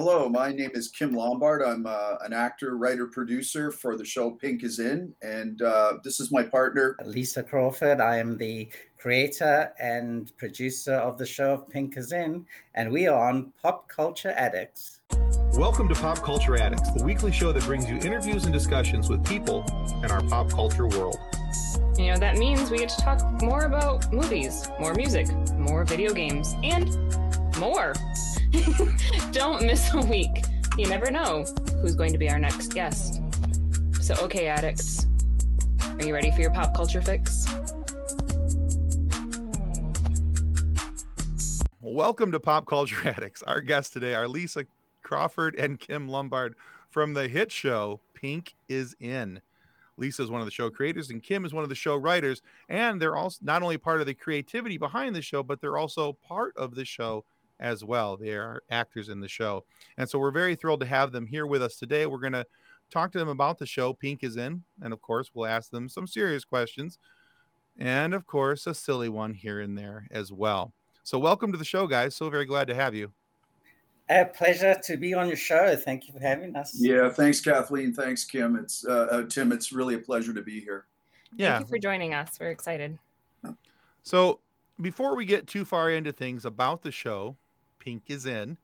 hello. My name is Kim Lombard. I'm uh, an actor, writer, producer for the show Pink is In, and uh, this is my partner, Lisa Crawford. I am the creator and producer of the show of Pink is In, and we are on Pop Culture Addicts. Welcome to Pop Culture Addicts, the weekly show that brings you interviews and discussions with people in our pop culture world. You know, that means we get to talk more about movies, more music, more video games, and more. Don't miss a week. You never know who's going to be our next guest. So, okay, addicts, are you ready for your pop culture fix? Welcome to Pop Culture Addicts. Our guests today are Lisa Crawford and Kim Lombard from the hit show Pink is In. Lisa is one of the show creators and Kim is one of the show writers. And they're also not only part of the creativity behind the show, but they're also part of the show as well. They are actors in the show. And so we're very thrilled to have them here with us today. We're going to talk to them about the show Pink is in. And of course, we'll ask them some serious questions. And of course, a silly one here and there as well. So, welcome to the show, guys. So very glad to have you. A pleasure to be on your show. Thank you for having us. Yeah, thanks, Kathleen. Thanks, Kim. It's uh, uh, Tim. It's really a pleasure to be here. Yeah. Thank you for joining us. We're excited. So, before we get too far into things about the show, Pink is in.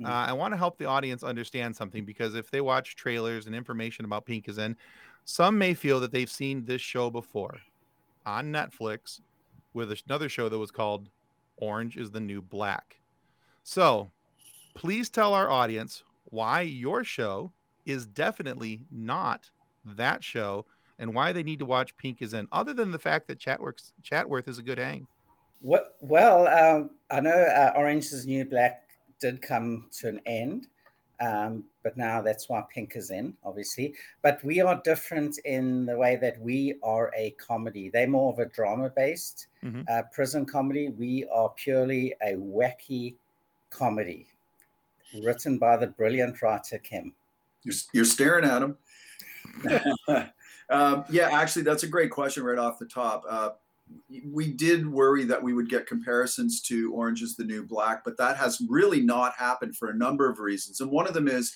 Mm. Uh, I want to help the audience understand something because if they watch trailers and information about Pink is in, some may feel that they've seen this show before on Netflix with another show that was called Orange is the New Black. So, please tell our audience why your show is definitely not that show and why they need to watch Pink is in, other than the fact that Chatworth, Chatworth is a good hang. What, well, um, I know uh, Orange is New Black did come to an end, um, but now that's why Pink is in, obviously. But we are different in the way that we are a comedy. They're more of a drama based Mhm. uh, prison comedy. We are purely a wacky comedy written by the brilliant writer Kim. You're, you're staring at him. um, yeah, actually, that's a great question right off the top. Uh, we did worry that we would get comparisons to Orange is the New Black, but that has really not happened for a number of reasons. And one of them is,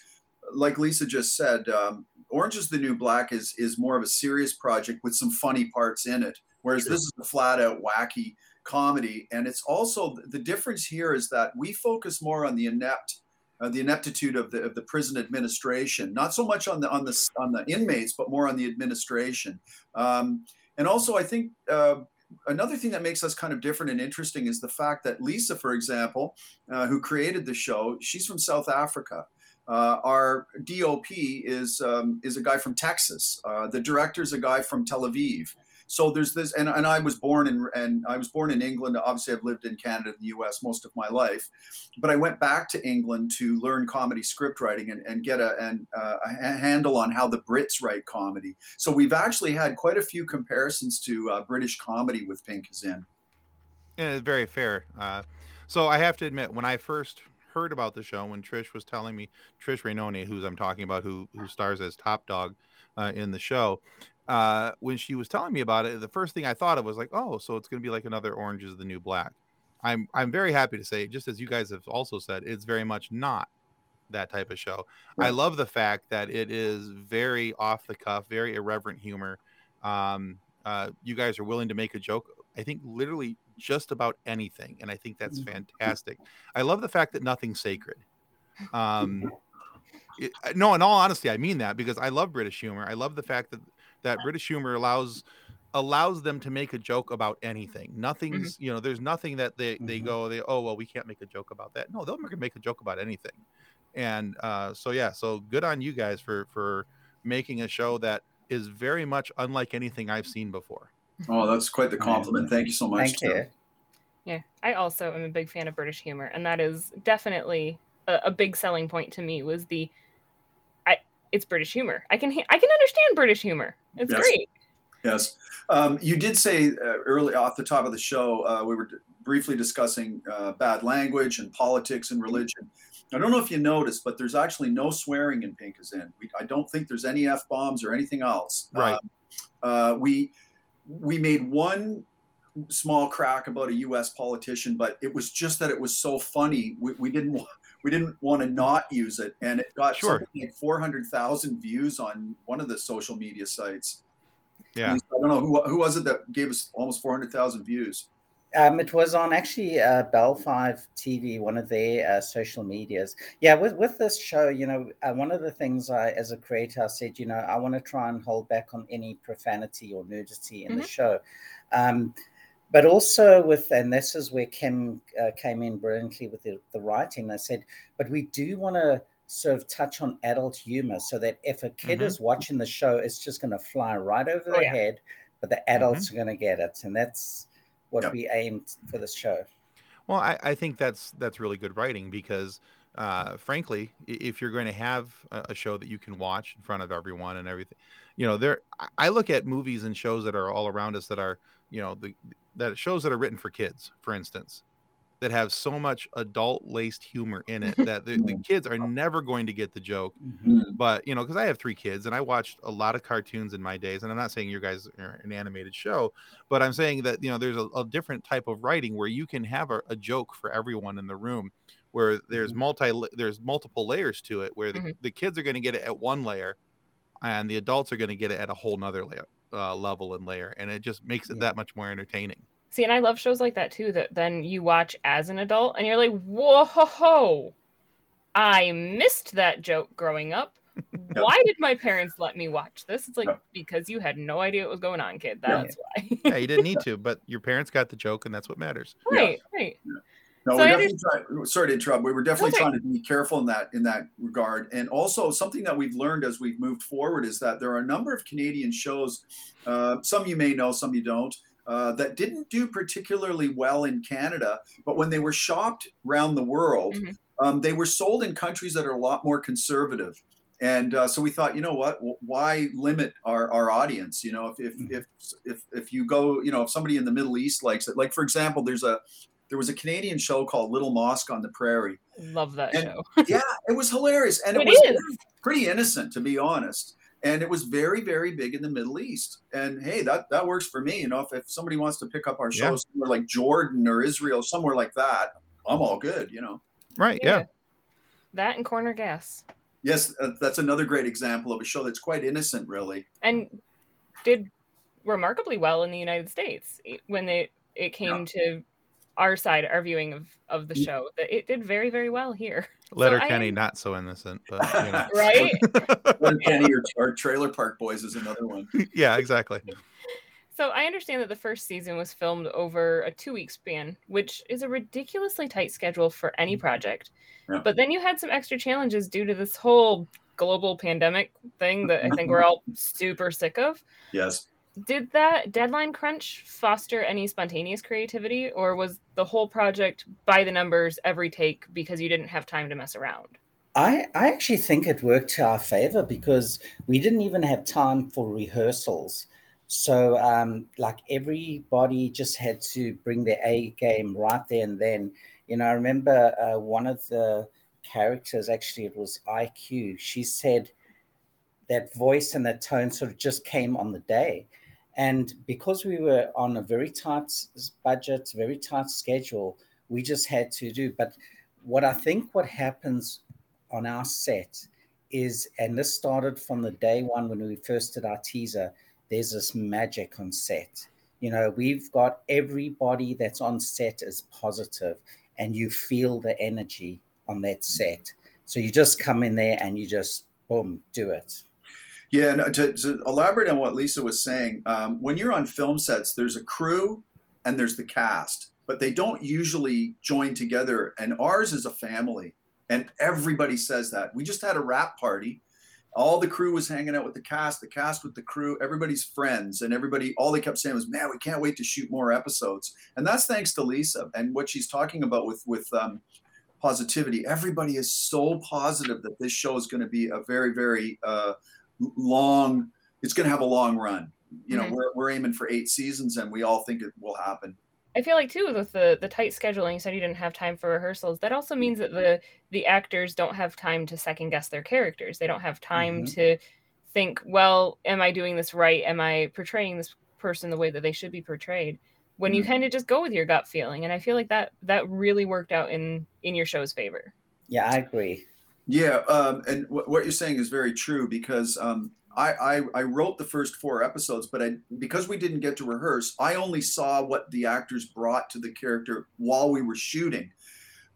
like Lisa just said, um, Orange is the New Black is is more of a serious project with some funny parts in it, whereas this is a flat out wacky comedy. And it's also the difference here is that we focus more on the inept uh, the ineptitude of the of the prison administration, not so much on the on the on the inmates, but more on the administration. Um, and also, I think uh, another thing that makes us kind of different and interesting is the fact that Lisa, for example, uh, who created the show, she's from South Africa. Uh, our DOP is um, is a guy from Texas. Uh, the director is a guy from Tel Aviv. So there's this, and, and I was born in and I was born in England. Obviously, I've lived in Canada and the U.S. most of my life, but I went back to England to learn comedy script writing and, and get a, an, uh, a handle on how the Brits write comedy. So we've actually had quite a few comparisons to uh, British comedy with Pink is in. Yeah, very fair. Uh, so I have to admit, when I first heard about the show, when Trish was telling me, Trish Rainoni, who's I'm talking about, who who stars as Top Dog uh, in the show, uh, when she was telling me about it, the first thing I thought of was like, oh, so it's going to be like another Orange is the New Black. I'm I'm very happy to say, just as you guys have also said, it's very much not that type of show. I love the fact that it is very off the cuff, very irreverent humor. Um, uh, you guys are willing to make a joke. I think literally just about anything, and I think that's fantastic. I love the fact that nothing's sacred. Um, it, no, in all honesty, I mean that because I love British humor. I love the fact that that British humor allows allows them to make a joke about anything. Nothing's, you know, there's nothing that they they Mhm. go, they oh well, we can't make a joke about that. No, they'll make make a joke about anything. And uh, so yeah, so good on you guys for for making a show that is very much unlike anything I've seen before. Oh, that's quite the compliment. Thank you so much. Thank Tim. you. Yeah, I also am a big fan of British humor, and that is definitely a, a big selling point to me. Was the, I it's British humor. I can I can understand British humor. It's Yes. great. Yes. Um, you did say uh, early off the top of the show, uh, we were d- briefly discussing uh, bad language and politics and religion. I don't know if you noticed, but there's actually no swearing in Pink is In. We, I don't think there's any F bombs or anything else. Right. Um, uh, we we made one small crack about a U.S. politician, but it was just that it was so funny. We, we didn't wa- we didn't want to not use it, and it got Sure. something like four hundred thousand views on one of the social media sites. Yeah. I don't know who who was it that gave us almost four hundred thousand views. Um, it was on actually uh, Bell Fibe TV, one of their uh, social medias. Yeah, with with this show, you know, uh, one of the things I, as a creator, I said, you know, I want to try and hold back on any profanity or nudity in the Mhm. show, um, but also with, and this is where Kim uh, came in brilliantly with the, the writing. They said, but we do want to sort of touch on adult humor, so that if a kid Mhm. is watching the show, it's just going to fly right over Oh, their yeah. head, but the adults are going to get it, and that's what Yep. we aimed for this show. Well, I, I think that's that's really good writing because, uh, frankly, if you're going to have a, show that you can watch in front of everyone and everything, you know, there. I look at movies and shows that are all around us that are, you know, the that shows that are written for kids, for instance, that have so much adult laced humor in it that the, the kids are never going to get the joke. Mm-hmm. Mm-hmm. But you know, because I have three kids and I watched a lot of cartoons in my days, and I'm not saying you guys are an animated show, but I'm saying that you know there's a, a different type of writing where you can have a, a joke for everyone in the room, where there's mm-hmm. multi there's multiple layers to it, where the, Mhm. the kids are going to get it at one layer, and the adults are going to get it at a whole nother layer, uh, level and layer, and it just makes it Yeah. that much more entertaining. See, and I love shows like that too. That then you watch as an adult, and you're like, "Whoa, I missed that joke growing up. Why did my parents let me watch this?" It's like Yeah. because you had no idea what was going on, kid. Yeah. That's why. Yeah, you didn't need to, but your parents got the joke, and that's what matters. Yeah. right, right. No, So we're definitely trying, sorry to interrupt. We were definitely all trying to be careful in that in that regard. And also something that we've learned as we've moved forward is that there are a number of Canadian shows, uh, some you may know, some you don't, uh, that didn't do particularly well in Canada. But when they were shopped around the world, Mhm. um, they were sold in countries that are a lot more conservative. And uh, so we thought, you know what? Why limit our, our audience? You know, if if, Mhm. if if if you go, you know, if somebody in the Middle East likes it, like for example, there's a there was a Canadian show called Little Mosque on the Prairie. Love that And- show. Yeah, it was hilarious, and it, It was is. pretty innocent, to be honest. And it was very, very big in the Middle East. And hey, that that works for me. You know, if, if somebody wants to pick up our show Yeah. somewhere like Jordan or Israel, somewhere like that, I'm all good. You know. Right? Yeah. That and Corner Gas, Yes, uh, that's another great example of a show that's quite innocent, really. and did remarkably well in the United States when it it came to our side, our viewing of of the show. That it did very, very well here. Letterkenny, am- not so innocent, but you know. Right? Or Kenny or, or Trailer Park Boys is another one. yeah, exactly. So I understand that the first season was filmed over a two week span, which is a ridiculously tight schedule for any mm-hmm. project. Yeah. But then you had some extra challenges due to this whole global pandemic thing that I think we're all super sick of. Yes. Did that deadline crunch foster any spontaneous creativity, or was the whole project by the numbers every take because you didn't have time to mess around? I, I actually think it worked to our favor because we didn't even have time for rehearsals. So, um, like everybody just had to bring their A game right there and then. You know, I remember uh, one of the characters, actually, it was IQ. She said that voice and that tone sort of just came on the day. And because we were on a very tight budget, very tight schedule, we just had to do. But what I think what happens on our set is, and this started from the day one when we first did our teaser, there's this magic on set. You know, we've got everybody that's on set is positive, and you feel the energy on that set. So you just come in there and you just boom, do it. Yeah, and to, to elaborate on what Lisa was saying, um, when you're on film sets, there's a crew and there's the cast, but they don't usually join together. And ours is a family, and everybody says that. We just had a wrap party. All the crew was hanging out with the cast, the cast with the crew, everybody's friends, and everybody, all they kept saying was, man, we can't wait to shoot more episodes. And that's thanks to Lisa and what she's talking about with, with, um, positivity everybody is so positive that this show is going to be a very very uh, long it's going to have a long run you know Mhm. we're, we're aiming for eight seasons and we all think it will happen I feel like too with the the tight scheduling. You said you didn't have time for rehearsals. That also means that the the actors don't have time to second guess their characters. They don't have time Mhm. to think, well, am I doing this right? Am I portraying this person the way that they should be portrayed? When you Mhm. kind of just go with your gut feeling, and I feel like that that really worked out in in your show's favor. Yeah, I agree. Yeah, um, and w- what you're saying is very true because um, I, I, I wrote the first four episodes, but I because we didn't get to rehearse, I only saw what the actors brought to the character while we were shooting.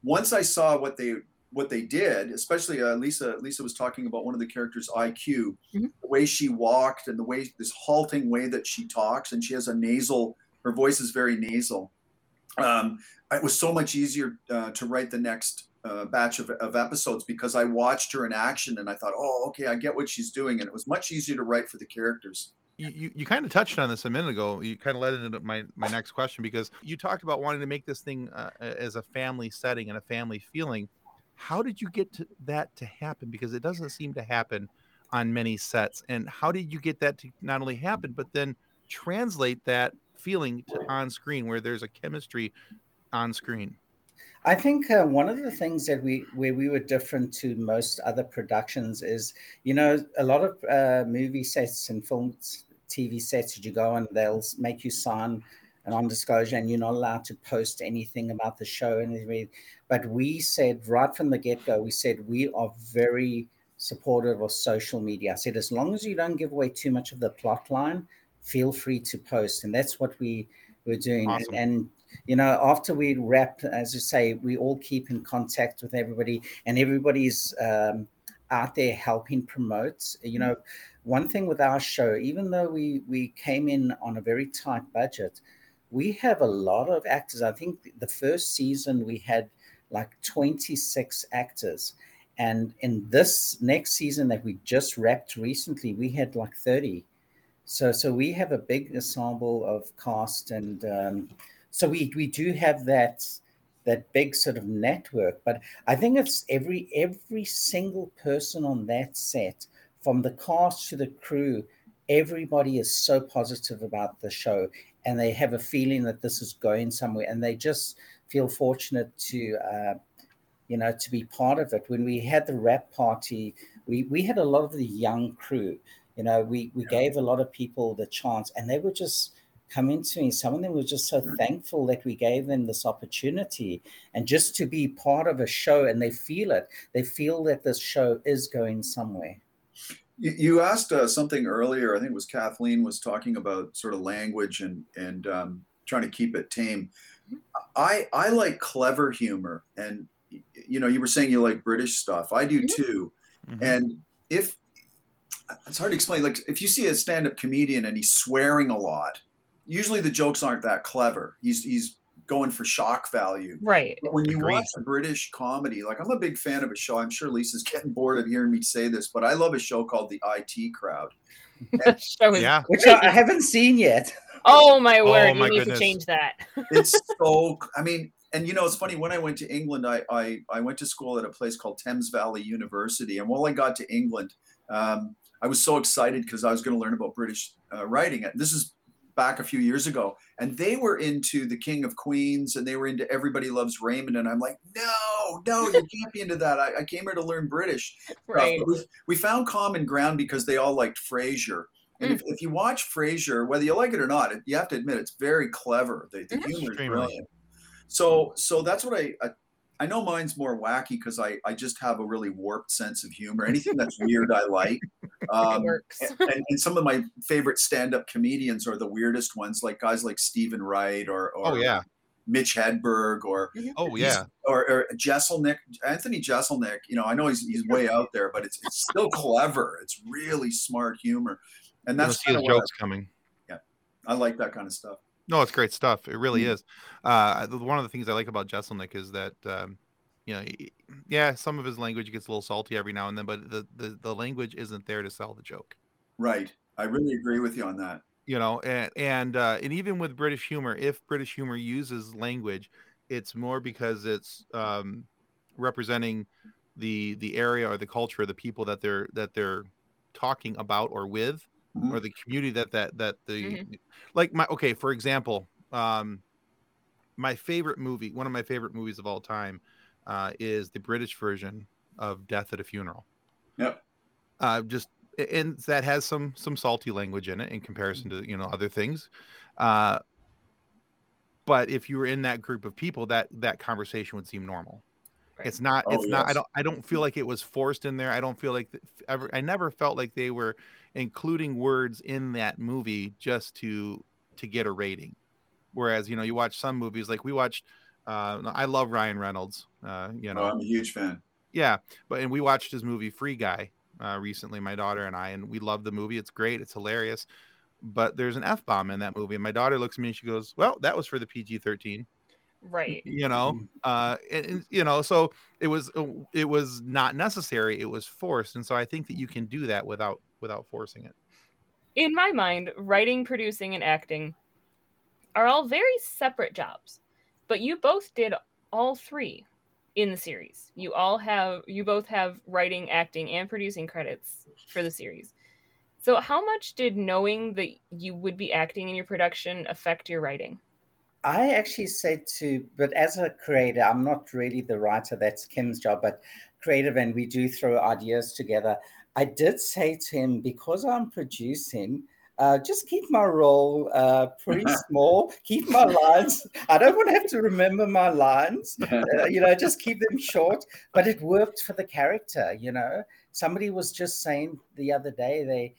Once I saw what they what they did, especially uh, Lisa Lisa was talking about one of the characters' IQ, Mhm. the way she walked and the way this halting way that she talks, and she has a nasal. Her voice is very nasal. Um, it was so much easier uh, to write the next uh, batch of, of episodes because I watched her in action and I thought, oh, okay, I get what she's doing, and it was much easier to write for the characters. you, you, kind of touched on this a minute ago. You kind of led into my, my next question because you talked about wanting to make this thing uh, as a family setting and a family feeling. How did you get to that to happen? Because it doesn't seem to happen on many sets. And how did you get that to not only happen, but then translate that feeling to on screen where there's a chemistry on screen? I think uh, one of the things that we where we were different to most other productions is, you know, a lot of uh, movie sets and film TV sets that you go on, they'll make you sign an non-disclosure, and you're not allowed to post anything about the show and everything. But we said right from the get-go, we said we are very supportive of social media. I said as long as you don't give away too much of the plot line, feel free to post, and that's what we were doing. And- and you know, after we wrap, as you say, we all keep in contact with everybody, and everybody's um, out there helping promote. You know, one thing with our show, even though we we came in on a very tight budget, we have a lot of actors. I think the first season we had like 26 actors. And in this next season that we just wrapped recently, we had like 30. So, so we have a big ensemble of cast and um, so we we do have that that big sort of network but i think it's every every single person on that set from the cast to the crew everybody is so positive about the show and they have a feeling that this is going somewhere and they just feel fortunate to uh, you know to be part of it. When we had the wrap party we we had a lot of the young crew. You know we we gave a lot of people the chance and they were just coming to me some of them were just so thankful that we gave them this opportunity and just to be part of a show and they feel it they feel that this show is going somewhere You, you asked uh, something earlier. I think it was Kathleen was talking about sort of language and and um, trying to keep it tame. I I like clever humor, and you know, you were saying you like British stuff. I do Mhm. too. Mhm. And if it's hard to explain, like if you see a stand-up comedian and he's swearing a lot, usually the jokes aren't that clever. He's he's going for shock value. Right. But when you Agreed. watch a British comedy, like I'm a big fan of a show. I'm sure Lisa's getting bored of hearing me say this, but I love a show called The IT Crowd. Show is Yeah. which I, I haven't seen yet Oh my word! Oh, word! my you need goodness. to change that. It's so, I mean, and you know, it's funny. When I went to England, I I, I went to school at a place called Thames Valley University, and while I got to England, um, I was so excited because I was going to learn about British uh, writing. And this is back a few years ago, and they were into the King of Queens, and they were into Everybody Loves Raymond, and I'm like, no, no, you can't be into that. I, I came here to learn British. Uh, right. But we, we found common ground because they all liked Frasier. And if, if you watch Frasier, whether you like it or not, it, you have to admit it's very clever. The, the humor is brilliant. So so that's what I I, I know mine's more wacky because I I just have a really warped sense of humor. Anything that's weird, I like. it Um, works. and, and some of my favorite stand-up comedians are the weirdest ones, like guys like Steven Wright or, or Oh yeah. Mitch Hedberg or Oh yeah. or, or Jeselnik, Anthony Jeselnik. You know, I know he's he's way out there, but it's it's still clever. It's really smart humor, and You that's see kind the of what jokes coming. Yeah, I like that kind of stuff. No, it's great stuff. It really Mm. is. Uh, one of the things I like about Jeselnik is that, um, you know, yeah, some of his language gets a little salty every now and then, but the, the, the language isn't there to sell the joke. Right, I really agree with you on that. You know, and and uh, and even with British humor, if British humor uses language, it's more because it's um, representing the the area or the culture, of the people that they're that they're talking about or with, Mhm. or the community that that that the Mhm. like my okay for example um my favorite movie one of my favorite movies of all time uh is the british version of death at a funeral Yep. uh just and that has some some salty language in it in comparison to you know other things uh but if you were in that group of people that that conversation would seem normal Right. It's not. Oh, It's not. I don't. I don't feel like it was forced in there. I don't feel like ever. I never felt like they were including words in that movie just to to get a rating. Whereas you know you watch some movies like we watched. Uh, I love Ryan Reynolds. Uh, you know, Oh, I'm a huge fan. yeah, but and we watched his movie Free Guy uh, recently, my daughter and I, and we love the movie. It's great. It's hilarious. But there's an f bomb in that movie, and my daughter looks at me and she goes, "Well, that was for the PG-13." Right. You know, uh, and, and, you know, so it was it was not necessary. It was forced, and so I think that you can do that without without forcing it. In my mind, writing, producing, and acting are all very separate jobs, but you both did all three in the series. You all have you both have writing, acting, and producing credits for the series. So, how much did knowing that you would be acting in your production affect your writing? I actually said to, but as a creator, I'm not really the writer. That's Kim's job, but creative, and we do throw ideas together. I did say to him, because I'm producing, uh, just keep my role uh, pretty small, keep my lines. I don't want to have to remember my lines, uh, you know, just keep them short. But it worked for the character, you know. Somebody was just saying the other day, they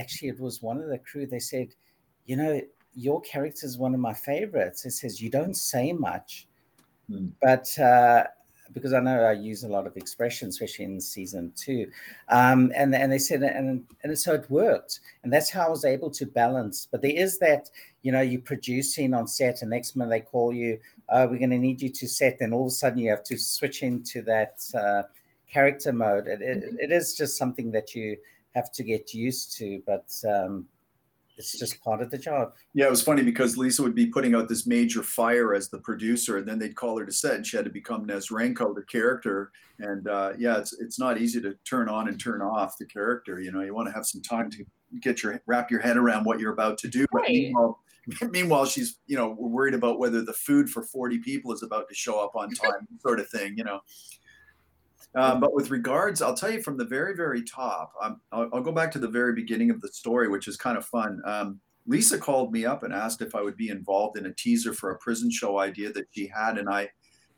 actually, it was one of the crew, they said, you know, your character is one of my favorites. It says you don't say much, Hmm. but uh, because I know I use a lot of expressions, especially in season two, um, and and they said and and so it worked, and that's how I was able to balance. But there is that you know you're producing on set, and next minute they call you, oh, we're going to need you to set, and all of a sudden you have to switch into that uh, character mode. It, it, it is just something that you have to get used to, but. Um, it's just part of the job. Yeah, it was funny because Lisa would be putting out this major fire as the producer, and then they'd call her to set, and she had to become Nesrenko, the character. And uh, yeah, it's it's not easy to turn on and turn off the character. You know, you want to have some time to get your wrap your head around what you're about to do. But meanwhile, meanwhile, she's you know worried about whether the food for 40 people is about to show up on time, sort of thing. You know. Um, but with regards, I'll tell you from the very, very top. Um, I'll, I'll go back to the very beginning of the story, which is kind of fun. Um, Lisa called me up and asked if I would be involved in a teaser for a prison show idea that she had, and I,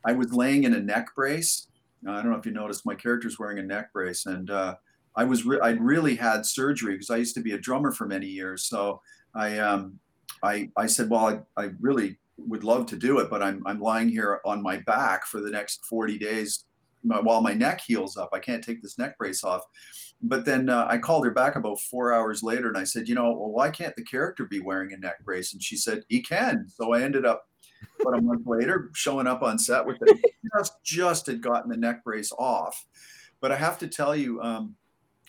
I was laying in a neck brace. I don't know if you noticed, my character's wearing a neck brace, and uh, I was re- I'd really had surgery because I used to be a drummer for many years. So I, um, I, I said, well, I, I really would love to do it, but I'm I'm lying here on my back for the next 40 days my, while my neck heals up. I can't take this neck brace off. But then uh, I called her back about four hours later and I said, you know, well, why can't the character be wearing a neck brace? And she said, he can. So I ended up, about a month later, showing up on set with it. Just, just had gotten the neck brace off. But I have to tell you, um,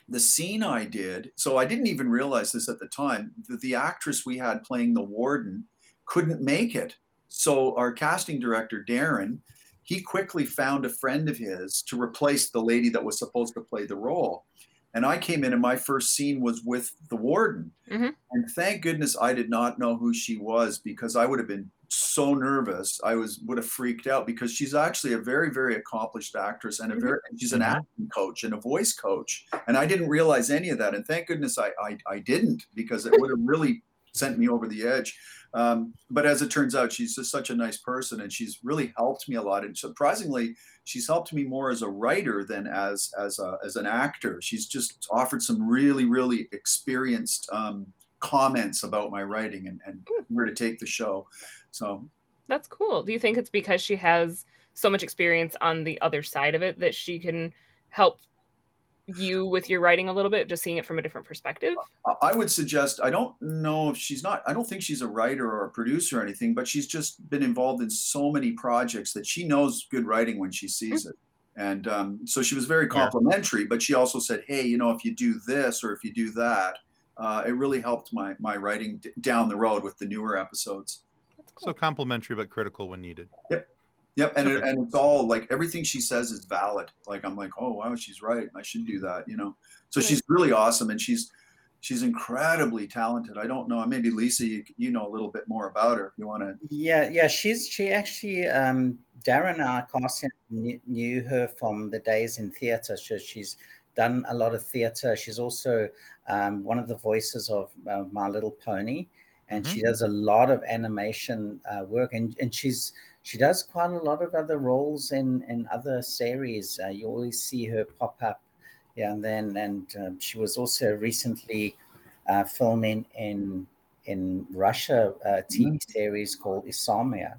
the scene I did, so I didn't even realize this at the time, that the actress we had playing the warden couldn't make it. So our casting director, Darren, he quickly found a friend of his to replace the lady that was supposed to play the role. And I came in, and my first scene was with the warden. Mhm. And thank goodness I did not know who she was because I would have been so nervous. I was would have freaked out because she's actually a very, very accomplished actress and a very she's an Mhm. acting coach and a voice coach. And I didn't realize any of that. And thank goodness I I, I didn't because it would have really sent me over the edge. Um, but as it turns out, she's just such a nice person, and she's really helped me a lot. And surprisingly, she's helped me more as a writer than as as a, as an actor. She's just offered some really really experienced um, comments about my writing and, and where to take the show. So That's cool. Do you think it's because she has so much experience on the other side of it that she can help you with your writing a little bit, just seeing it from a different perspective? I- I would suggest. I don't know if she's not. I don't think she's a writer or a producer or anything, but she's just been involved in so many projects that she knows good writing when she sees it. And um, so she was very Yeah. complimentary, but she also said, "Hey, you know, if you do this or if you do that, uh, it really helped my my writing d- down the road with the newer episodes." That's So complimentary but critical when needed. Yep, and it, and it's all like everything she says is valid. Like I'm like, oh wow, she's right. I should do that, you know. So she's really awesome, and she's she's incredibly talented. I don't know, maybe Lisa, you, you know a little bit more about her if you want to. Yeah, yeah, she's she actually um Darren, our casting knew, knew her from the days in theatre. So she's done a lot of theatre. She's also um, one of the voices of uh, My Little Pony, and she does a lot of animation uh, work. And and she's she does quite a lot of other roles in in other series. Uh, you always see her pop up, yeah, and then and um, she was also recently uh, filming in in Russia a TV mm-hmm. series called Isamia.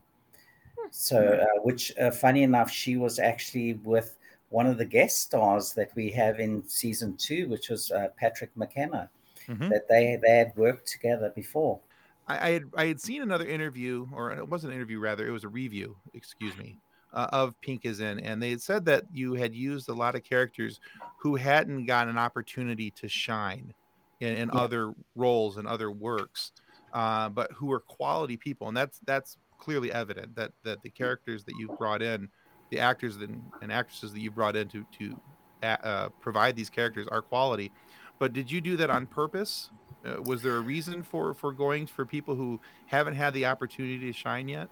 So, uh, which uh, funny enough, she was actually with one of the guest stars that we have in season two, which was uh, Patrick McKenna. Mm-hmm. That they they had worked together before. I, I, had I had seen another interview, or it wasn't an interview, rather it was a review. Excuse me. Uh, of Pink is in, and they had said that you had used a lot of characters who hadn't gotten an opportunity to shine in, in yeah. other roles and other works, uh, but who were quality people, and that's that's clearly evident that that the characters that you brought in, the actors and, and actresses that you brought in to to uh, provide these characters are quality. But did you do that on purpose? Uh, was there a reason for for going for people who haven't had the opportunity to shine yet?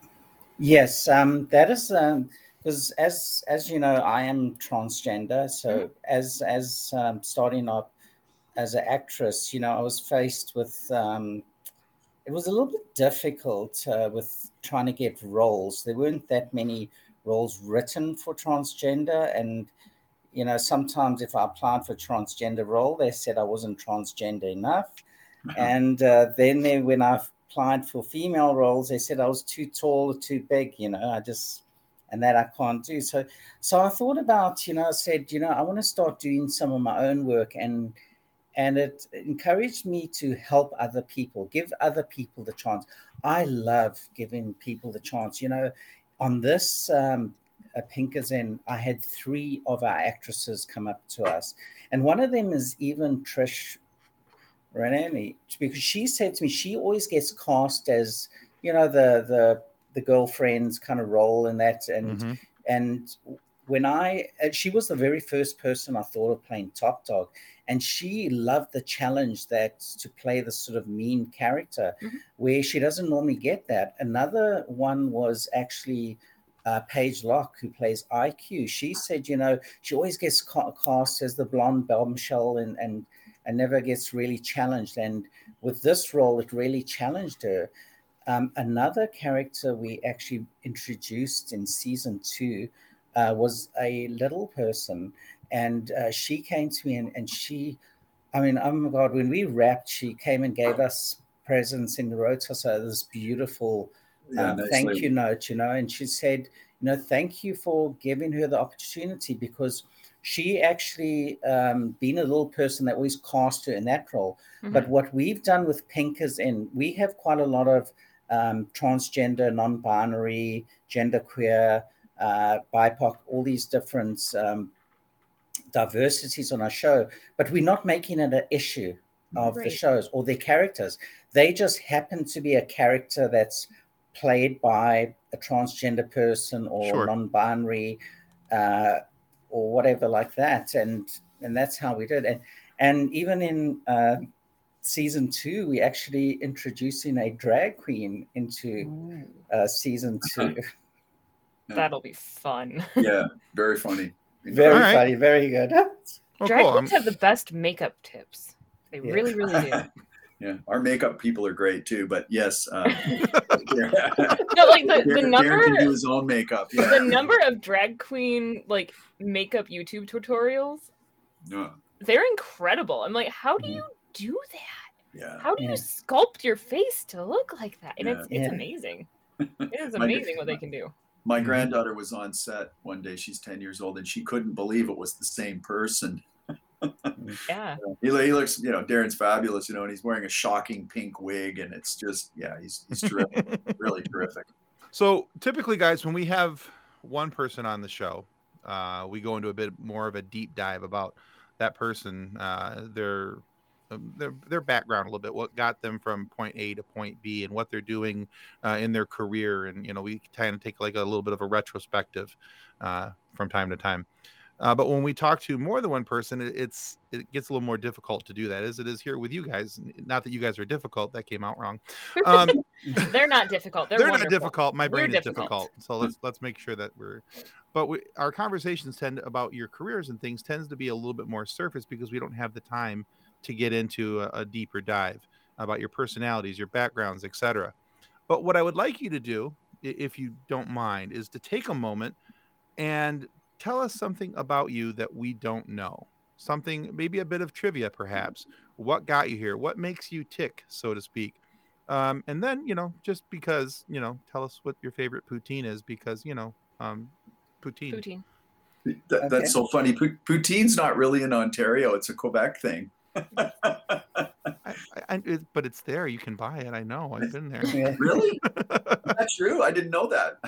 Yes, um, that is because um, as as you know, I am transgender. So mm-hmm. as as um, starting up as an actress, you know, I was faced with um, it was a little bit difficult uh, with trying to get roles. There weren't that many roles written for transgender, and you know, sometimes if I applied for transgender role, they said I wasn't transgender enough. and uh, then they, when I applied for female roles, they said I was too tall or too big. You know, I just and that I can't do. So, so I thought about, you know, I said, you know, I want to start doing some of my own work and and it encouraged me to help other people, give other people the chance. I love giving people the chance. You know, on this um, Pink is in, I had three of our actresses come up to us, and one of them is even Trish Renami, because she said to me she always gets cast as you know the the the girlfriend's kind of role in that, and mm-hmm. and when I she was the very first person I thought of playing Top Dog, and she loved the challenge that to play this sort of mean character mm-hmm. where she doesn't normally get that. Another one was actually uh, Paige Locke, who plays IQ, she said, you know, she always gets ca- cast as the blonde bombshell and, and and never gets really challenged. And with this role, it really challenged her. Um, another character we actually introduced in season two uh, was a little person and uh, she came to me and, and she i mean oh my god when we wrapped she came and gave us presents in the road so this beautiful yeah, um, thank you note you know and she said you know thank you for giving her the opportunity because she actually um, being a little person that always cast her in that role mm-hmm. but what we've done with pink is in we have quite a lot of um, transgender non-binary genderqueer uh, bipoc all these different um, diversities on our show, but we're not making it an issue of right. the shows or their characters. They just happen to be a character that's played by a transgender person or sure. non-binary uh, or whatever like that, and and that's how we did. And and even in uh, season two, we actually introducing a drag queen into uh, season two. That'll be fun. yeah, very funny. Very right. funny. Very good. Oh, Drag cool. queens have the best makeup tips. They yeah. really, really do. yeah, our makeup people are great too. But yes, um, no, like the, the number can do his own makeup. Yeah. The number of drag queen like makeup YouTube tutorials. Yeah. They're incredible. I'm like, how do mm-hmm. you do that? Yeah. How do you sculpt your face to look like that? And it's it's amazing. It is amazing what they can do my mm-hmm. granddaughter was on set one day she's 10 years old and she couldn't believe it was the same person yeah he, he, looks you know darren's fabulous you know and he's wearing a shocking pink wig and it's just yeah he's, he's terrific really terrific so typically guys when we have one person on the show uh, we go into a bit more of a deep dive about that person uh, their um, their their background a little bit, what got them from point A to point B, and what they're doing uh, in their career, and you know we kind of take like a little bit of a retrospective uh, from time to time. Uh, but when we talk to more than one person, it, it's it gets a little more difficult to do that, as it is here with you guys. Not that you guys are difficult; that came out wrong. Um, they're not difficult. They're, they're not difficult. My brain we're is difficult. difficult. So let's let's make sure that we're. But we, our conversations tend about your careers and things tends to be a little bit more surface because we don't have the time to get into a, a deeper dive about your personalities, your backgrounds, etc. But what I would like you to do if you don't mind, is to take a moment and tell us something about you that we don't know. Something, maybe a bit of trivia, perhaps. What got you here? What makes you tick, so to speak? Um, and then, you know, just because, you know, tell us what your favorite poutine is because, you know, um, poutine. Poutine. That, Okay. That's so funny. Pou- Poutine's not really in Ontario; it's a Quebec thing. I, I, I, it, but it's there. You can buy it. I know. I've been there. Yeah. really? That's true. I didn't know that.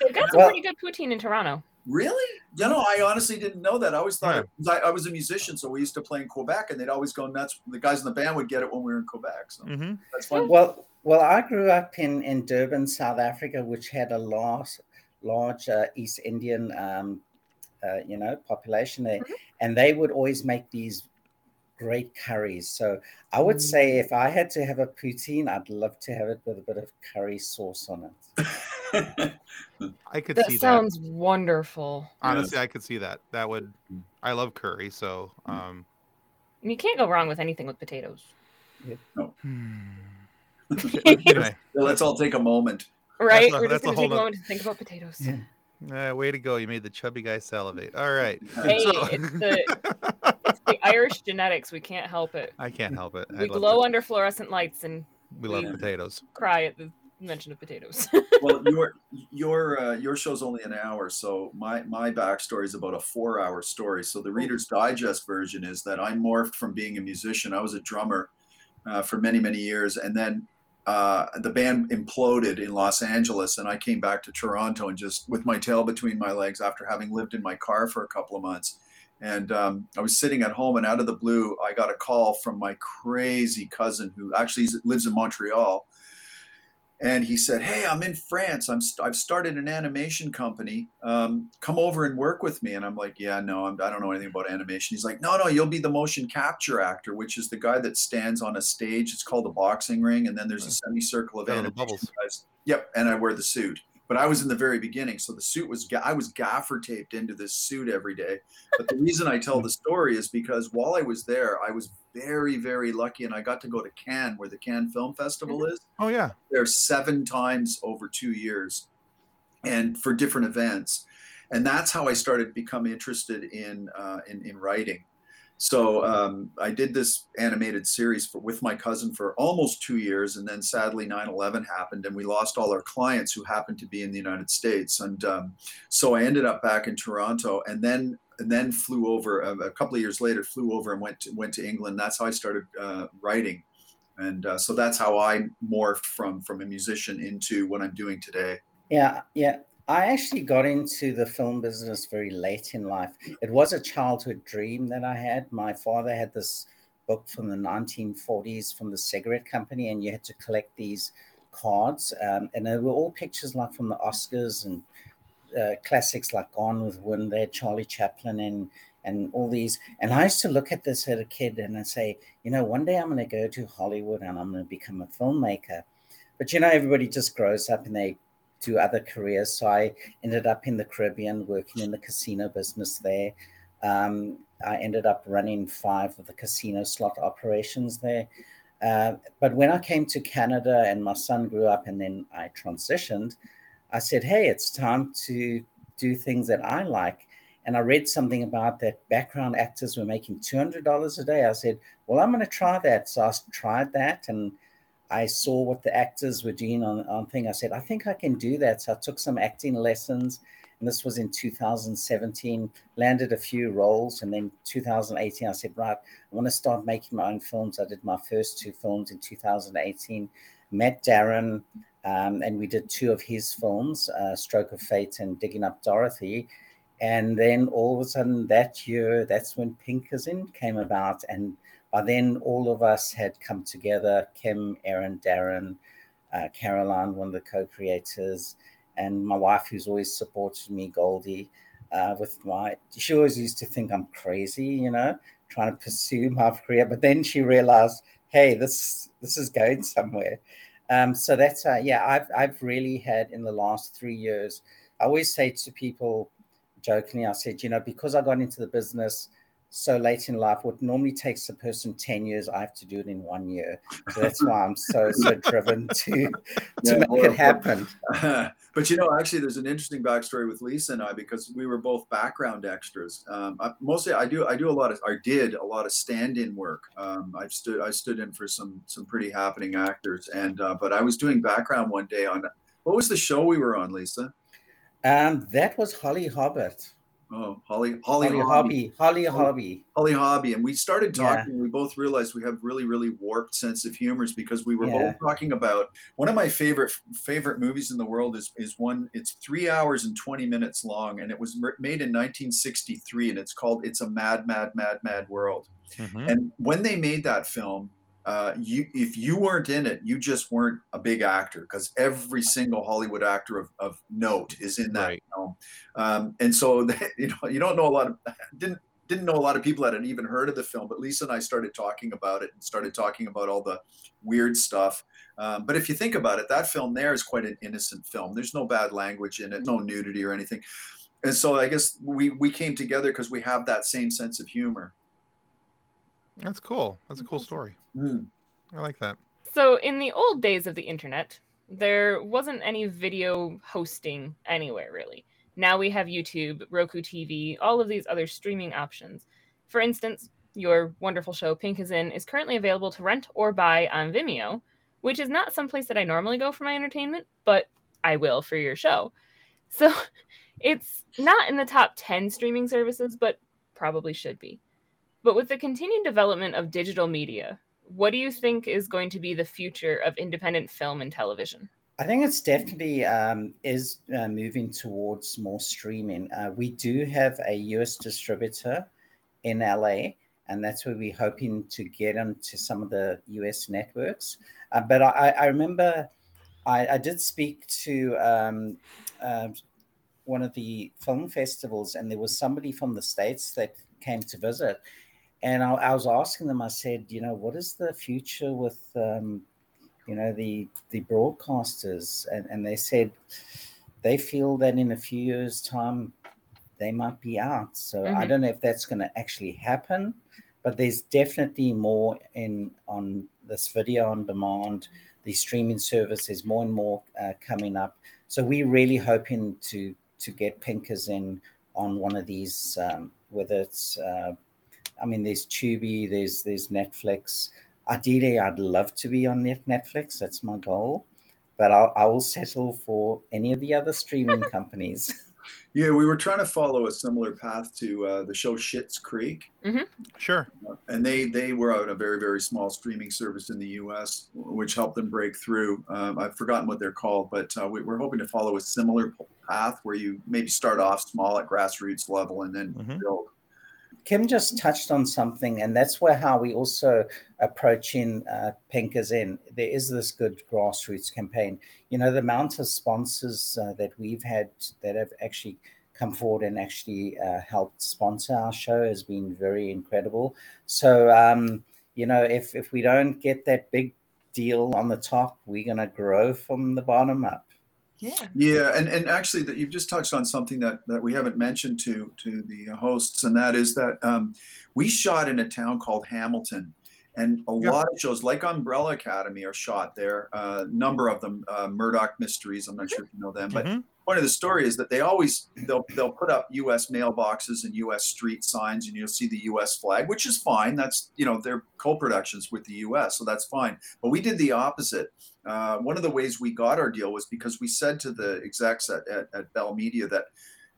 They've got some Well- pretty good poutine in Toronto. Really? You know, I honestly didn't know that. I always thought Yeah. I, I was a musician, so we used to play in Quebec, and they'd always go nuts. The guys in the band would get it when we were in Quebec. So hmm that's fun. Well, well, I grew up in, in Durban, South Africa, which had a large, large uh, East Indian, um, uh, you know, population there, Mhm. and they would always make these great curries. So I would say if I had to have a poutine, I'd love to have it with a bit of curry sauce on it. I could see That see sounds wonderful. that. Honestly, I could see that. That would. I love curry, so. um And you can't go wrong with anything with potatoes. hmm. right? Anyway, Let's all take a moment. a- We're that's just going to whole take a noth- moment to think about potatoes. Yeah. uh, way to go! You made the chubby guy salivate. All right. Hey, So- it's the, it's the Irish genetics. We can't help it. I can't help it. I We love glow under fluorescent lights and we love we- potatoes. cry at the mention of potatoes. well, your your uh, your show's only an hour, so my my backstory is about a four hour story. So the Reader's Digest version is that I morphed from being a musician. I was a drummer uh, for many many years, and then uh, the band imploded in Los Angeles, and I came back to Toronto and just with my tail between my legs after having lived in my car for a couple of months. And um, I was sitting at home, and out of the blue, I got a call from my crazy cousin who actually lives in Montreal and he said, "Hey, I'm in France. I'm st- I've started an animation company. Um, come over and work with me." And I'm like, "Yeah, no, I'm, I don't know anything about animation." He's like, "No, no, you'll be the motion capture actor, which is the guy that stands on a stage. It's called a boxing ring, and then there's a semicircle of Yeah, animation bubbles. guys. Yep, and I wear the suit. But I was in the very beginning, so the suit was, I was gaffer taped into this suit every day. But the reason I tell the story is because while I was there, I was very, very lucky, and I got to go to Cannes, where the Cannes Film Festival is Oh yeah. there seven times over two years and for different events and that's how i started to become interested in uh, in, in writing so um, i did this animated series for, with my cousin for almost two years and then sadly 9-11 happened and we lost all our clients who happened to be in the united states and um, so i ended up back in toronto and then and then flew over a, a couple of years later flew over and went to, went to england that's how i started uh, writing and uh, so that's how I morphed from from a musician into what I'm doing today. Yeah, yeah. I actually got into the film business very late in life. It was a childhood dream that I had. My father had this book from the 1940s from the cigarette company, and you had to collect these cards, um, and they were all pictures like from the Oscars and uh, classics like Gone with Wind. there, Charlie Chaplin and and all these. And I used to look at this as a kid and I say, you know, one day I'm going to go to Hollywood and I'm going to become a filmmaker. But you know, everybody just grows up and they do other careers. So I ended up in the Caribbean working in the casino business there. Um, I ended up running five of the casino slot operations there. Uh, but when I came to Canada and my son grew up and then I transitioned, I said, hey, it's time to do things that I like. And I read something about that background actors were making $200 a day. I said, well, I'm going to try that. So I tried that and I saw what the actors were doing on, on thing. I said, I think I can do that. So I took some acting lessons. And this was in 2017, landed a few roles. And then 2018, I said, right, I want to start making my own films. I did my first two films in 2018, met Darren, um, and we did two of his films, uh, Stroke of Fate and Digging Up Dorothy. And then all of a sudden that year, that's when Pink is In came about. And by then, all of us had come together Kim, Aaron, Darren, uh, Caroline, one of the co creators, and my wife, who's always supported me, Goldie. Uh, with my, she always used to think I'm crazy, you know, trying to pursue my career. But then she realized, hey, this this is going somewhere. Um, so that's uh, yeah, I've I've really had in the last three years. I always say to people, jokingly, I said, you know, because I got into the business so late in life. What normally takes a person 10 years, I have to do it in one year. So that's why I'm so, so driven to, to Yeah, make it happen. but you know, actually, there's an interesting backstory with Lisa and I because we were both background extras. Um, I, mostly, I do I do a lot of I did a lot of stand-in work. Um, I stood I stood in for some some pretty happening actors, and uh, but I was doing background one day on what was the show we were on, Lisa? Um, that was Holly Hobbie. Oh, Holly Holly, Holly Hobbie. Hobbie. Holly Hobbie. Holly Hobbie, and we started Yeah. talking. We both realized we have really, really warped sense of humors because we were Yeah. both talking about one of my favorite favorite movies in the world is is one. It's three hours and twenty minutes long, and it was made in 1963, and it's called "It's a Mad, Mad, Mad, Mad World." Mhm. And when they made that film, uh, you if you weren't in it, you just weren't a big actor because every single Hollywood actor of, of note is in that Right. film. Um, and so you know you don't know a lot of didn't didn't know a lot of people that had even heard of the film, but Lisa and I started talking about it and started talking about all the weird stuff. Um, but if you think about it, that film there is quite an innocent film. There's no bad language in it, no nudity or anything. And so I guess we we came together because we have that same sense of humor. That's cool. That's a cool story. Mm. I like that. So, in the old days of the internet, there wasn't any video hosting anywhere really. Now we have YouTube, Roku TV, all of these other streaming options. For instance, your wonderful show Pink is In is currently available to rent or buy on Vimeo, which is not some place that I normally go for my entertainment, but I will for your show. So, it's not in the top 10 streaming services, but probably should be. But with the continued development of digital media, what do you think is going to be the future of independent film and television? I think it's definitely um, is uh, moving towards more streaming. Uh, we do have a US distributor in LA, and that's where we're hoping to get into some of the US networks. Uh, but I, I remember I, I did speak to um, uh, one of the film festivals, and there was somebody from the States that came to visit. And I, I was asking them, I said, you know, what is the future with um, you know the the broadcasters? And, and they said they feel that in a few years time they might be out. So i Mhm. don't know if that's going to actually happen but there's definitely more in on this video on demand the streaming service is more and more uh, coming up. So we're really hoping to to get Pink is In on one of these um, whether it's uh, i mean there's tubi there's there's netflix ideally i'd love to be on netflix that's my goal but I'll, i will settle for any of the other streaming companies Yeah, we were trying to follow a similar path to uh, the show Schitt's Creek, Sure. and they they were out a very very small streaming service in the U.S., which helped them break through. Um, I've forgotten what they're called, but uh, we, we're hoping to follow a similar path where you maybe start off small at grassroots level and then Mhm. build. Kim just touched on something and that's where how we also approaching uh, Pink is In there is this good grassroots campaign. You know the amount of sponsors uh, that we've had that have actually come forward and actually uh, helped sponsor our show has been very incredible. So um, you know if if we don't get that big deal on the top we're going to grow from the bottom up Yeah. Yeah, and, and actually, that you've just touched on something that, that we haven't mentioned to to the hosts, and that is that um, we shot in a town called Hamilton, and a Yeah. lot of shows like Umbrella Academy are shot there. A uh, number of them, uh, Murdoch Mysteries. I'm not sure if you know them, but Mhm. point of the story is that they always they'll they'll put up U.S. mailboxes and U.S. street signs, and you'll see the U.S. flag, which is fine. That's you know they're co-productions with the U.S., so that's fine. But we did the opposite. Uh, one of the ways we got our deal was because we said to the execs at, at, at Bell Media that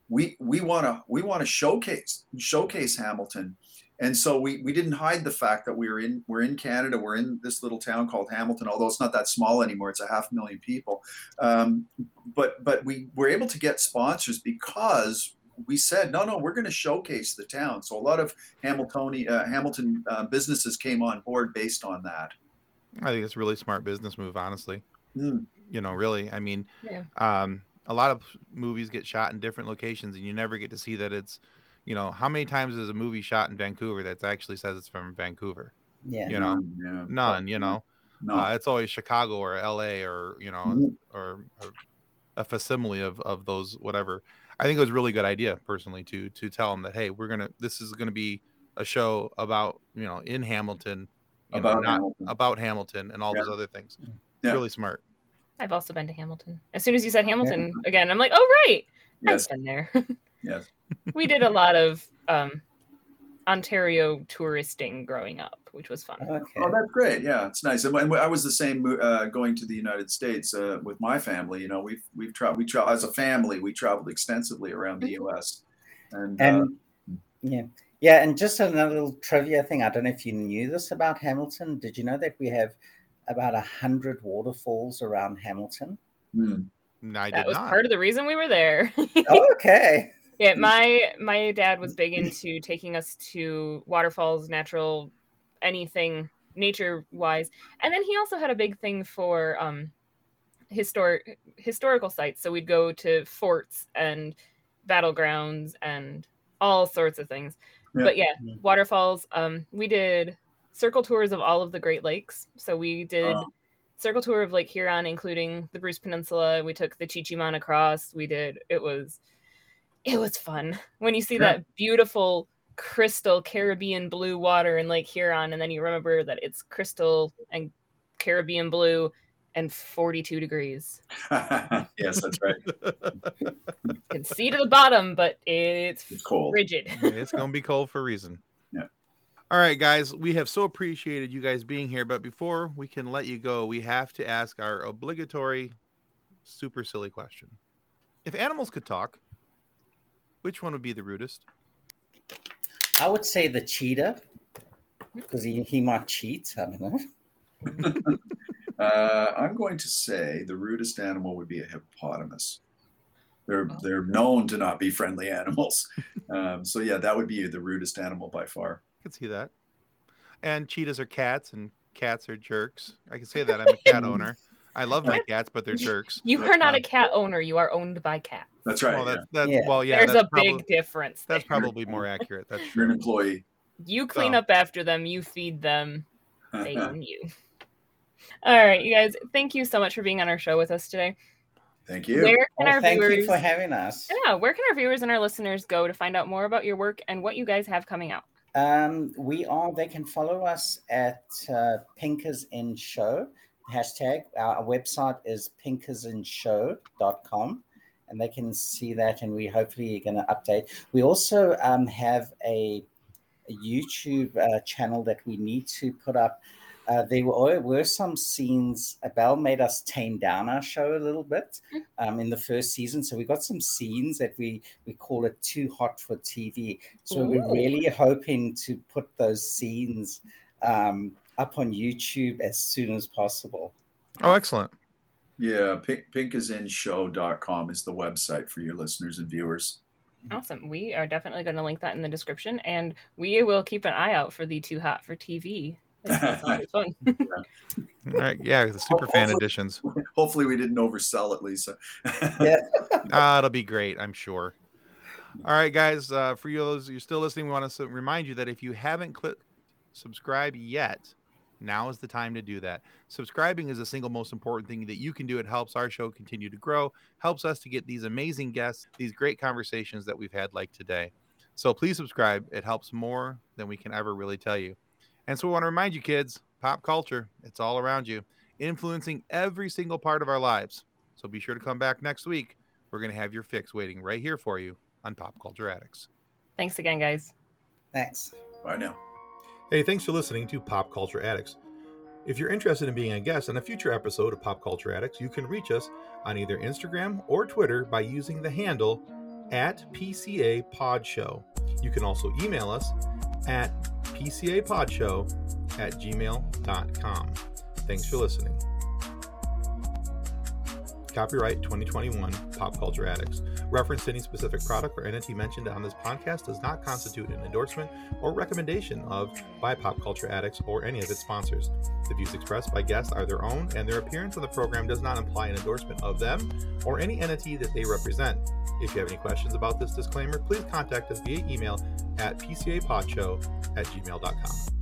we we want to we want to showcase showcase Hamilton, and so we we didn't hide the fact that we were in we're in Canada we're in this little town called Hamilton although it's not that small anymore it's a half million people, um, but but we were able to get sponsors because we said no no we're going to showcase the town so a lot of Hamiltonian uh, Hamilton uh, businesses came on board based on that. I think it's a really smart business move, honestly. Mm. You know, really. I mean, Yeah. um, a lot of movies get shot in different locations, and you never get to see that it's, you know, how many times is a movie shot in Vancouver that actually says it's from Vancouver? yeah You know, None, yeah. None. You know, No. uh, it's always Chicago or L.A. or you know, Mhm. or, or a facsimile of of those whatever. I think it was a really good idea, personally, to to tell them that hey, we're gonna this is gonna be a show about you know in Hamilton, you know, About not Hamilton. about Hamilton and all Yeah. those other things. It's Yeah. really smart. I've also been to Hamilton. As soon as you said Hamilton again, I'm like, oh right, Yes. I've been there. Yes. we did a lot of um, Ontario touristing growing up, which was fun. Okay. Oh, that's great. Yeah, it's nice. And I was the same uh, going to the United States uh, with my family. You know, we've we've traveled. We tra- as a family, we traveled extensively around the U.S. And, uh, yeah, yeah, and just another little trivia thing. I don't know if you knew this about Hamilton. Did you know that we have about a hundred waterfalls around Hamilton? hmm, No, I did not. that did was not. part of the reason we were there. Oh, okay. Yeah, my my dad was big into taking us to waterfalls, natural, anything nature wise, and then he also had a big thing for um, historic historical sites. So we'd go to forts and battlegrounds and all sorts of things. Yeah. But yeah, Mhm. waterfalls. Um, we did circle tours of all of the Great Lakes. So we did Oh. circle tour of Lake Huron, including the Bruce Peninsula. We took the Chi-Cheemaun across. We did. It was, it was fun when you see Yeah. that beautiful crystal Caribbean blue water in Lake Huron, and then you remember that it's crystal and Caribbean blue and 42 degrees. yes, that's right. You can see to the bottom, but it's It's cold. rigid. it's gonna be cold for a reason. Yeah. All right, guys, we have so appreciated you guys being here, but before we can let you go, we have to ask our obligatory, super silly question: If animals could talk, which one would be the rudest? I would say the cheetah because he, he might cheat. I don't know. Uh, I'm going to say the rudest animal would be a hippopotamus. They're they're known to not be friendly animals. Um, so yeah, that would be the rudest animal by far. I can see that. And cheetahs are cats, and cats are jerks. I can say that I'm a cat owner. I love my cats, but they're jerks. You are not a cat owner. You are owned by cats. That's right. well, yeah. that's, that's Yeah. well, yeah. There's that's a big difference. that's there. probably more accurate. That's You're an employee. You clean So- up after them, you feed them, they own you. All right, you guys, thank you so much for being on our show with us today. Thank you. Where can Well, our thank viewers you for having us. Yeah, where can our viewers and our listeners go to find out more about your work and what you guys have coming out? Um, we are, they can follow us at uh, Pink is In Show hashtag. Our website is pinkisinshow.com and they can see that. And we hopefully are going to update. We also um, have a, a YouTube uh, channel that we need to put up. Uh, there were, were some scenes. Bell made us tame down our show a little bit um, in the first season, so we got some scenes that we we call it too hot for TV. So we're really hoping to put those scenes um, up on YouTube as soon as possible. Oh, excellent. Yeah, pink, pinkisinshow.com is the website for your listeners and viewers. Awesome. We are definitely going to link that in the description and we will keep an eye out for the Too Hot for TV. That sounds fun. All right, yeah, the super fan editions. Hopefully, we didn't oversell it, Lisa. Yeah. Ah, it'll be great, I'm sure. All right, guys. Uh, for you those you're still listening, we want to remind you that if you haven't clicked subscribe yet, now is the time to do that. Subscribing is the single most important thing that you can do. It helps our show continue to grow, helps us to get these amazing guests, these great conversations that we've had like today. So please subscribe. It helps more than we can ever really tell you. And so we want to remind you, kids, pop culture, it's all around you, influencing every single part of our lives. So be sure to come back next week. We're going to have your fix waiting right here for you on Pop Culture Addicts. Thanks again, guys. Thanks. Bye now. Hey, thanks for listening to Pop Culture Addicts. If you're interested in being a guest on a future episode of Pop Culture Addicts, you can reach us on either Instagram or Twitter by using the handle at PCA Pod Show. You can also email us at PCAPodShow at gmail.com. Thanks for listening. Copyright 2021 Pop Culture Addicts. Reference to any specific product or entity mentioned on this podcast does not constitute an endorsement or recommendation of by Pop Culture Addicts or any of its sponsors. The views expressed by guests are their own, and their appearance on the program does not imply an endorsement of them or any entity that they represent. If you have any questions about this disclaimer, please contact us via email at pcapodshow at gmail.com.